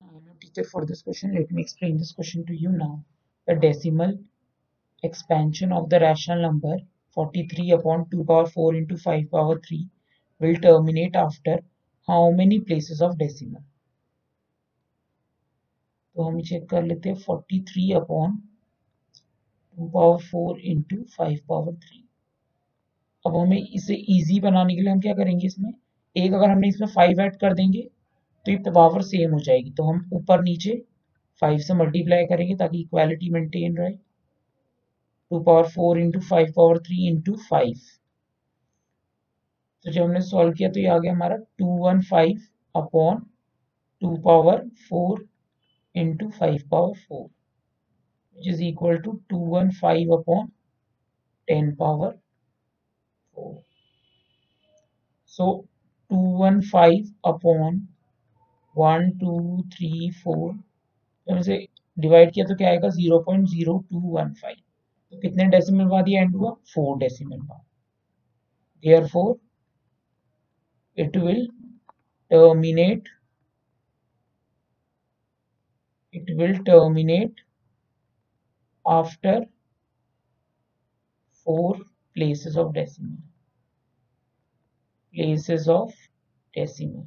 exhaustive for this question. Let me explain this question to you now. The decimal expansion of the rational number 43 upon 2 power 4 into 5 power 3 will terminate after how many places of decimal? तो कर लेते हैं 43 upon two power four into five power three अब हमें इसे easy बनाने के लिए हम क्या करेंगे इसमें एक अगर हमने इसमें फाइव ऐड कर देंगे तो ये पावर सेम हो जाएगी। तो हम ऊपर नीचे फाइव से मल्टीप्लाई करेंगे ताकि इक्वालिटी मेंटेन रहे। Two power four into five power three into five तो जब हमने सॉल्व किया तो ये आ गया हमारा two one five upon two power four into five power four which is equal to 215 upon 10 power 4. So 215 upon one two three four उसे डिवाइड किया तो क्या आएगा? Zero point zero two one five तो कितने डेसिमल बाद ये end हुआ? फोर डेसिमल बाद। There four it will terminate it will terminate after four places of decimal places of decimal